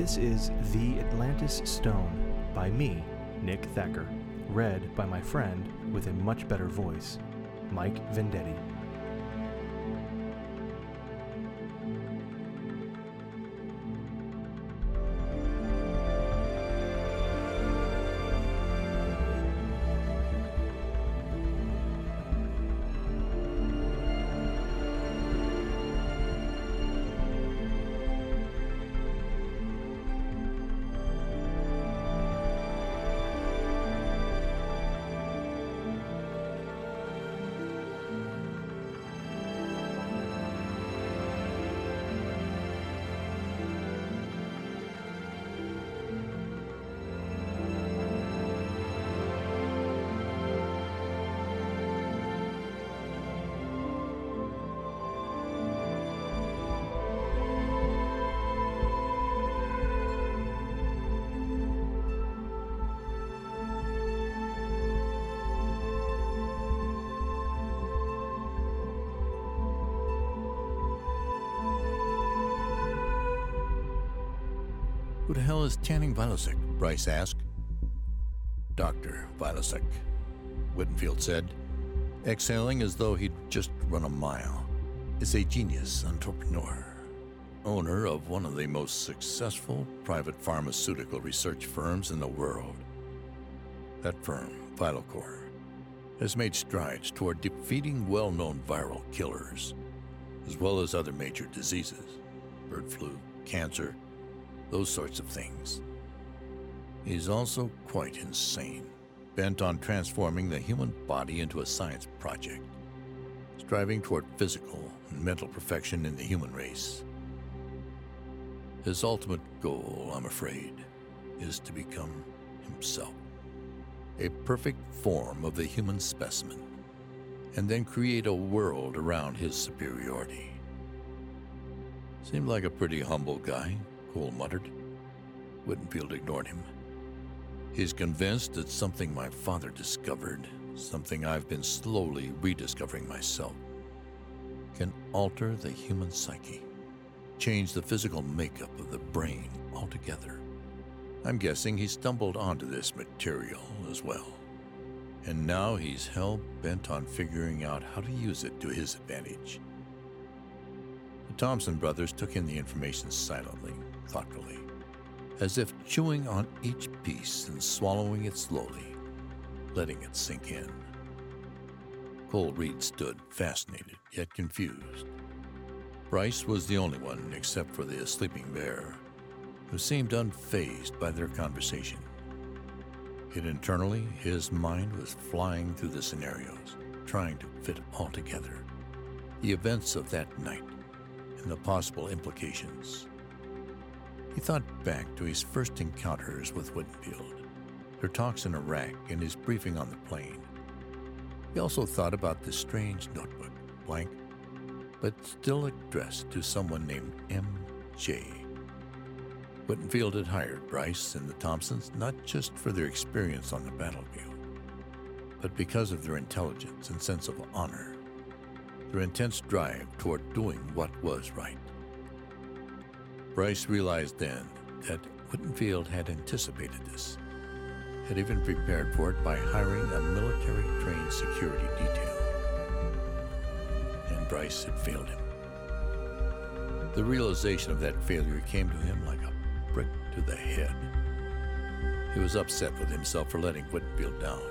This is The Atlantis Stone by me, Nick Thacker, read by my friend with a much better voice, Mike Vendetti. Who the hell is Channing Vilosek? Bryce asked. Dr. Vilosek, Whittenfield said, exhaling as though he'd just run a mile, is a genius entrepreneur, owner of one of the most successful private pharmaceutical research firms in the world. That firm, Vilocor, has made strides toward defeating well known viral killers, as well as other major diseases bird flu, cancer, those sorts of things. He's also quite insane, bent on transforming the human body into a science project, striving toward physical and mental perfection in the human race. His ultimate goal, I'm afraid, is to become himself, a perfect form of the human specimen, and then create a world around his superiority. Seemed like a pretty humble guy, Cole muttered. Whittenfield ignored him. He's convinced that something my father discovered, something I've been slowly rediscovering myself, can alter the human psyche, change the physical makeup of the brain altogether. I'm guessing he stumbled onto this material as well. And now he's hell bent on figuring out how to use it to his advantage. The Thompson brothers took in the information silently, thoughtfully, as if chewing on each piece and swallowing it slowly, letting it sink in. Cole Reed stood fascinated yet confused. Bryce was the only one, except for the sleeping bear, who seemed unfazed by their conversation. Yet internally, his mind was flying through the scenarios, trying to fit all together. The events of that night and the possible implications. He thought back to his first encounters with Whittenfield, their talks in Iraq, and his briefing on the plane. He also thought about the strange notebook, blank, but still addressed to someone named M.J. Whittenfield had hired Bryce and the Thompsons not just for their experience on the battlefield, but because of their intelligence and sense of honor, their intense drive toward doing what was right. Bryce realized then that Whittenfield had anticipated this, had even prepared for it by hiring a military trained security detail. And Bryce had failed him. The realization of that failure came to him like a brick to the head. He was upset with himself for letting Whittenfield down,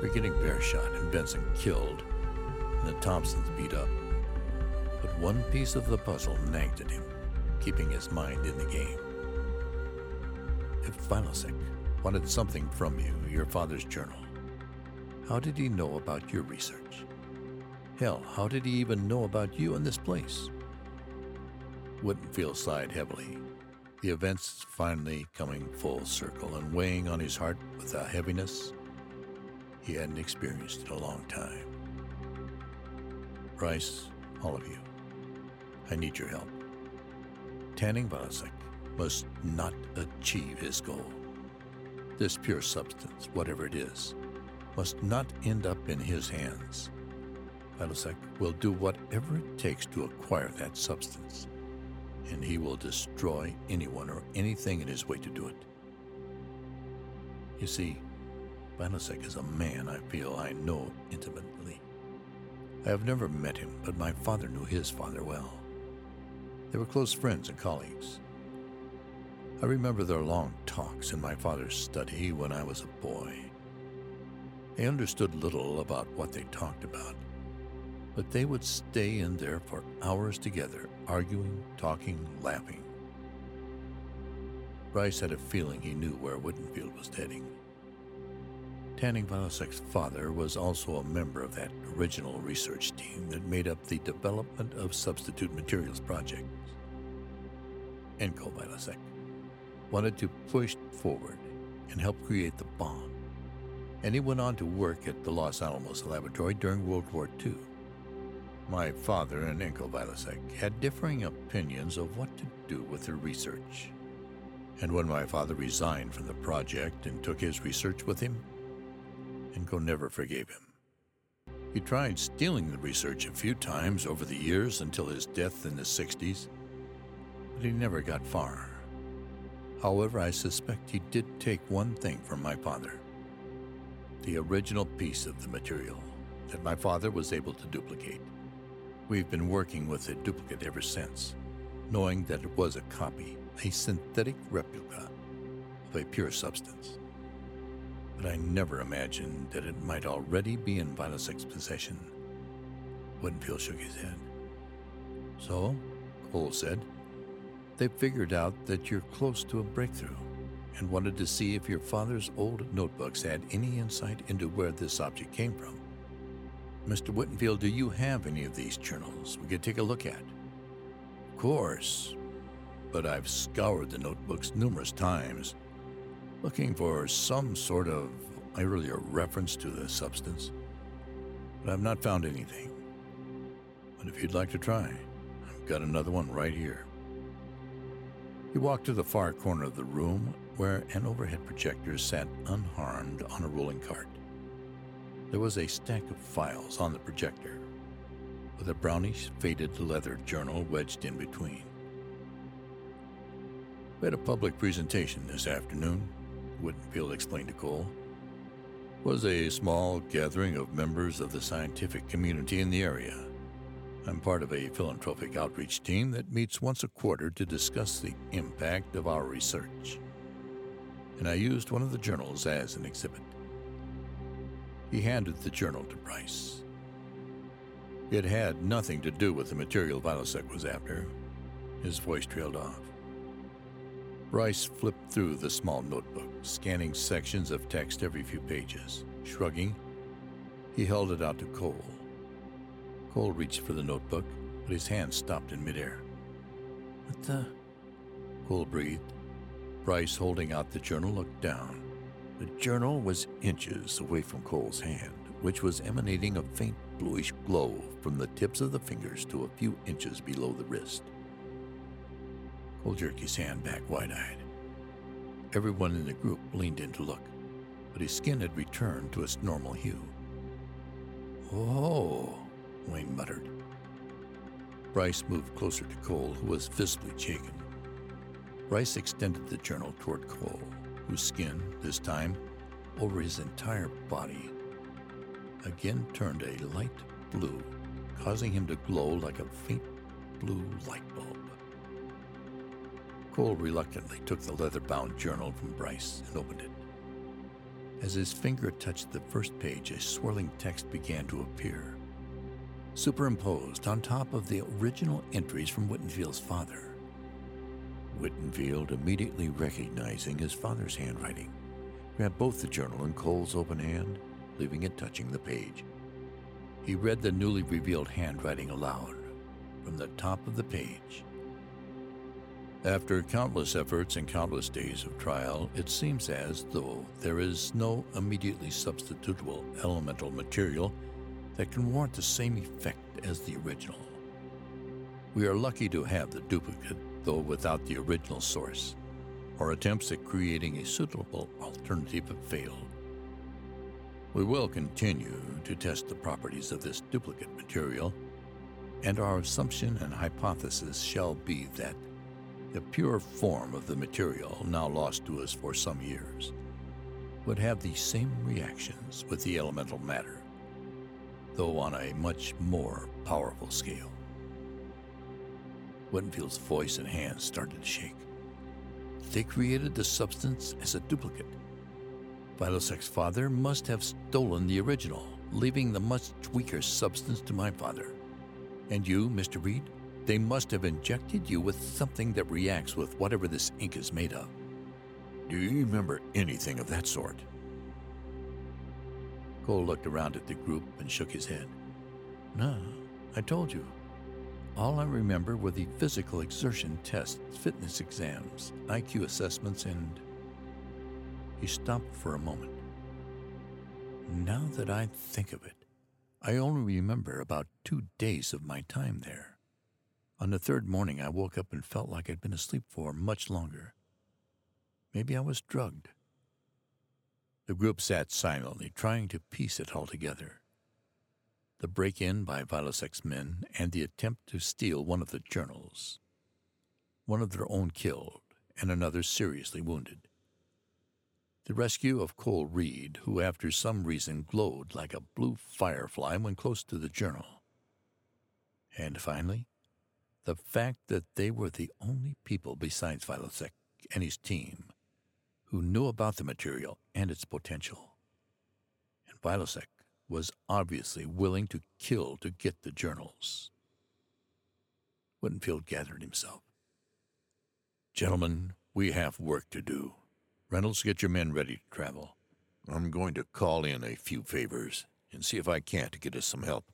for getting Bear shot and Benson killed, and the Thompsons beat up. But one piece of the puzzle nagged at him, keeping his mind in the game. If Vilosek wanted something from you, your father's journal, how did he know about your research? Hell, how did he even know about you in this place? Whittenfield sighed heavily the events finally coming full circle and weighing on his heart with a heaviness he hadn't experienced in a long time. Bryce, all of you, I need your help. Channing Vilosek must not achieve his goal. This pure substance, whatever it is, must not end up in his hands. Vilosek will do whatever it takes to acquire that substance and he will destroy anyone or anything in his way to do it. You see, Vilosek is a man I feel I know intimately. I have never met him, but my father knew his father well. They were close friends and colleagues. I remember their long talks in my father's study when I was a boy. They understood little about what they talked about, but they would stay in there for hours together, arguing, talking, laughing. Bryce had a feeling he knew where Wittenfield was heading. Channing Vilosek's father was also a member of that original research team that made up the development of substitute materials project. Enko Vilosek wanted to push forward and help create the bomb, and he went on to work at the Los Alamos laboratory during World War II. My father and Enko Vilasek had differing opinions of what to do with their research. And when my father resigned from the project and took his research with him, Enko never forgave him. He tried stealing the research a few times over the years until his death in the 60s, but he never got far. However, I suspect he did take one thing from my father the original piece of the material that my father was able to duplicate. We've been working with a duplicate ever since, knowing that it was a copy, a synthetic replica of a pure substance but I never imagined that it might already be in Vilosek's possession. Wittenfield shook his head. So, Cole said, they figured out that you're close to a breakthrough and wanted to see if your father's old notebooks had any insight into where this object came from. Mr. Wittenfield, do you have any of these journals we could take a look at? Of course, but I've scoured the notebooks numerous times looking for some sort of earlier reference to the substance, but I've not found anything. But if you'd like to try, I've got another one right here. He walked to the far corner of the room where an overhead projector sat unharmed on a rolling cart. There was a stack of files on the projector, with a brownish, faded leather journal wedged in between. We had a public presentation this afternoon, Wittenfield explained to Cole, was a small gathering of members of the scientific community in the area. I'm part of a philanthropic outreach team that meets once a quarter to discuss the impact of our research. And I used one of the journals as an exhibit. He handed the journal to Bryce. It had nothing to do with the material Vilosek was after. His voice trailed off. Bryce flipped through the small notebook, scanning sections of text every few pages. Shrugging, he held it out to Cole. Cole reached for the notebook, but his hand stopped in midair. What the? Cole breathed. Bryce, holding out the journal, looked down. The journal was inches away from Cole's hand, which was emanating a faint bluish glow from the tips of the fingers to a few inches below the wrist. Cole jerked his hand back wide eyed. Everyone in the group leaned in to look, but his skin had returned to its normal hue. Oh, Wayne muttered. Bryce moved closer to Cole, who was visibly shaken. Bryce extended the journal toward Cole, whose skin, this time, over his entire body, again turned a light blue, causing him to glow like a faint blue light bulb. Cole reluctantly took the leather bound journal from Bryce and opened it. As his finger touched the first page, a swirling text began to appear, superimposed on top of the original entries from Wittenfield's father. Wittenfield, immediately recognizing his father's handwriting, grabbed both the journal in Cole's open hand, leaving it touching the page. He read the newly revealed handwriting aloud from the top of the page. After countless efforts and countless days of trial, it seems as though there is no immediately substitutable elemental material that can warrant the same effect as the original. We are lucky to have the duplicate, though without the original source. Our attempts at creating a suitable alternative have failed. We will continue to test the properties of this duplicate material, and our assumption and hypothesis shall be that the pure form of the material now lost to us for some years, would have the same reactions with the elemental matter, though on a much more powerful scale. Wittenfield's voice and hands started to shake. They created the substance as a duplicate. Vilosek's father must have stolen the original, leaving the much weaker substance to my father. And you, Mr. Reed, they must have injected you with something that reacts with whatever this ink is made of. Do you remember anything of that sort? Cole looked around at the group and shook his head. No, I told you. All I remember were the physical exertion tests, fitness exams, IQ assessments, and. He stopped for a moment. Now that I think of it, I only remember about two days of my time there. On the third morning, I woke up and felt like I'd been asleep for much longer. Maybe I was drugged. The group sat silently, trying to piece it all together. The break in by Vilosek's men and the attempt to steal one of the journals. One of their own killed, and another seriously wounded. The rescue of Cole Reed, who after some reason glowed like a blue firefly when close to the journal. And finally, the fact that they were the only people besides Vilosek and his team who knew about the material and its potential. And Vilosek was obviously willing to kill to get the journals. Wittenfield gathered himself. Gentlemen, we have work to do. Reynolds, get your men ready to travel. I'm going to call in a few favors and see if I can't get us some help.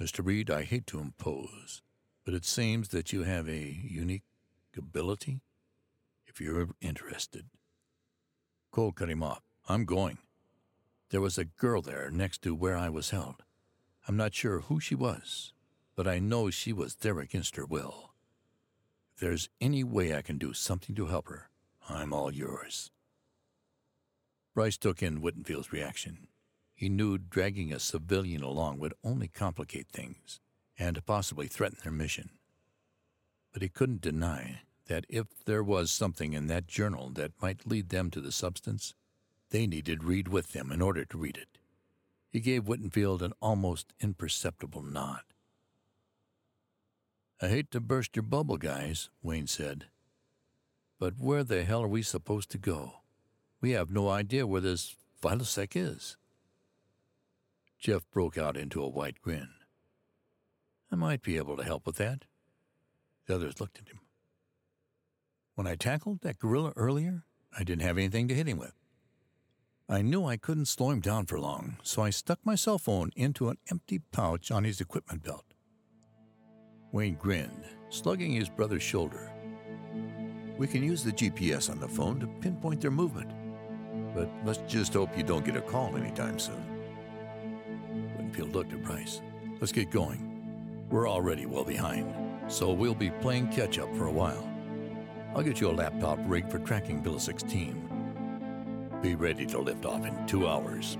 Mr. Reed, I hate to impose, but it seems that you have a unique ability. If you're interested, Cole cut him off. I'm going. There was a girl there next to where I was held. I'm not sure who she was, but I know she was there against her will. If there's any way I can do something to help her, I'm all yours. Bryce took in Wittenfield's reaction. He knew dragging a civilian along would only complicate things and possibly threaten their mission. But he couldn't deny that if there was something in that journal that might lead them to the substance, they needed Reed with them in order to read it. He gave Wittenfield an almost imperceptible nod. I hate to burst your bubble, guys, Wayne said. But where the hell are we supposed to go? We have no idea where this Vilosek is. Jeff broke out into a wide grin. I might be able to help with that. The others looked at him. When I tackled that gorilla earlier, I didn't have anything to hit him with. I knew I couldn't slow him down for long, so I stuck my cell phone into an empty pouch on his equipment belt. Wayne grinned, slugging his brother's shoulder. We can use the GPS on the phone to pinpoint their movement, but let's just hope you don't get a call anytime soon. Winfield looked at Bryce. Let's get going. We're already well behind, so we'll be playing catch up for a while. I'll get you a laptop rig for tracking Vilosek's team. Be ready to lift off in two hours.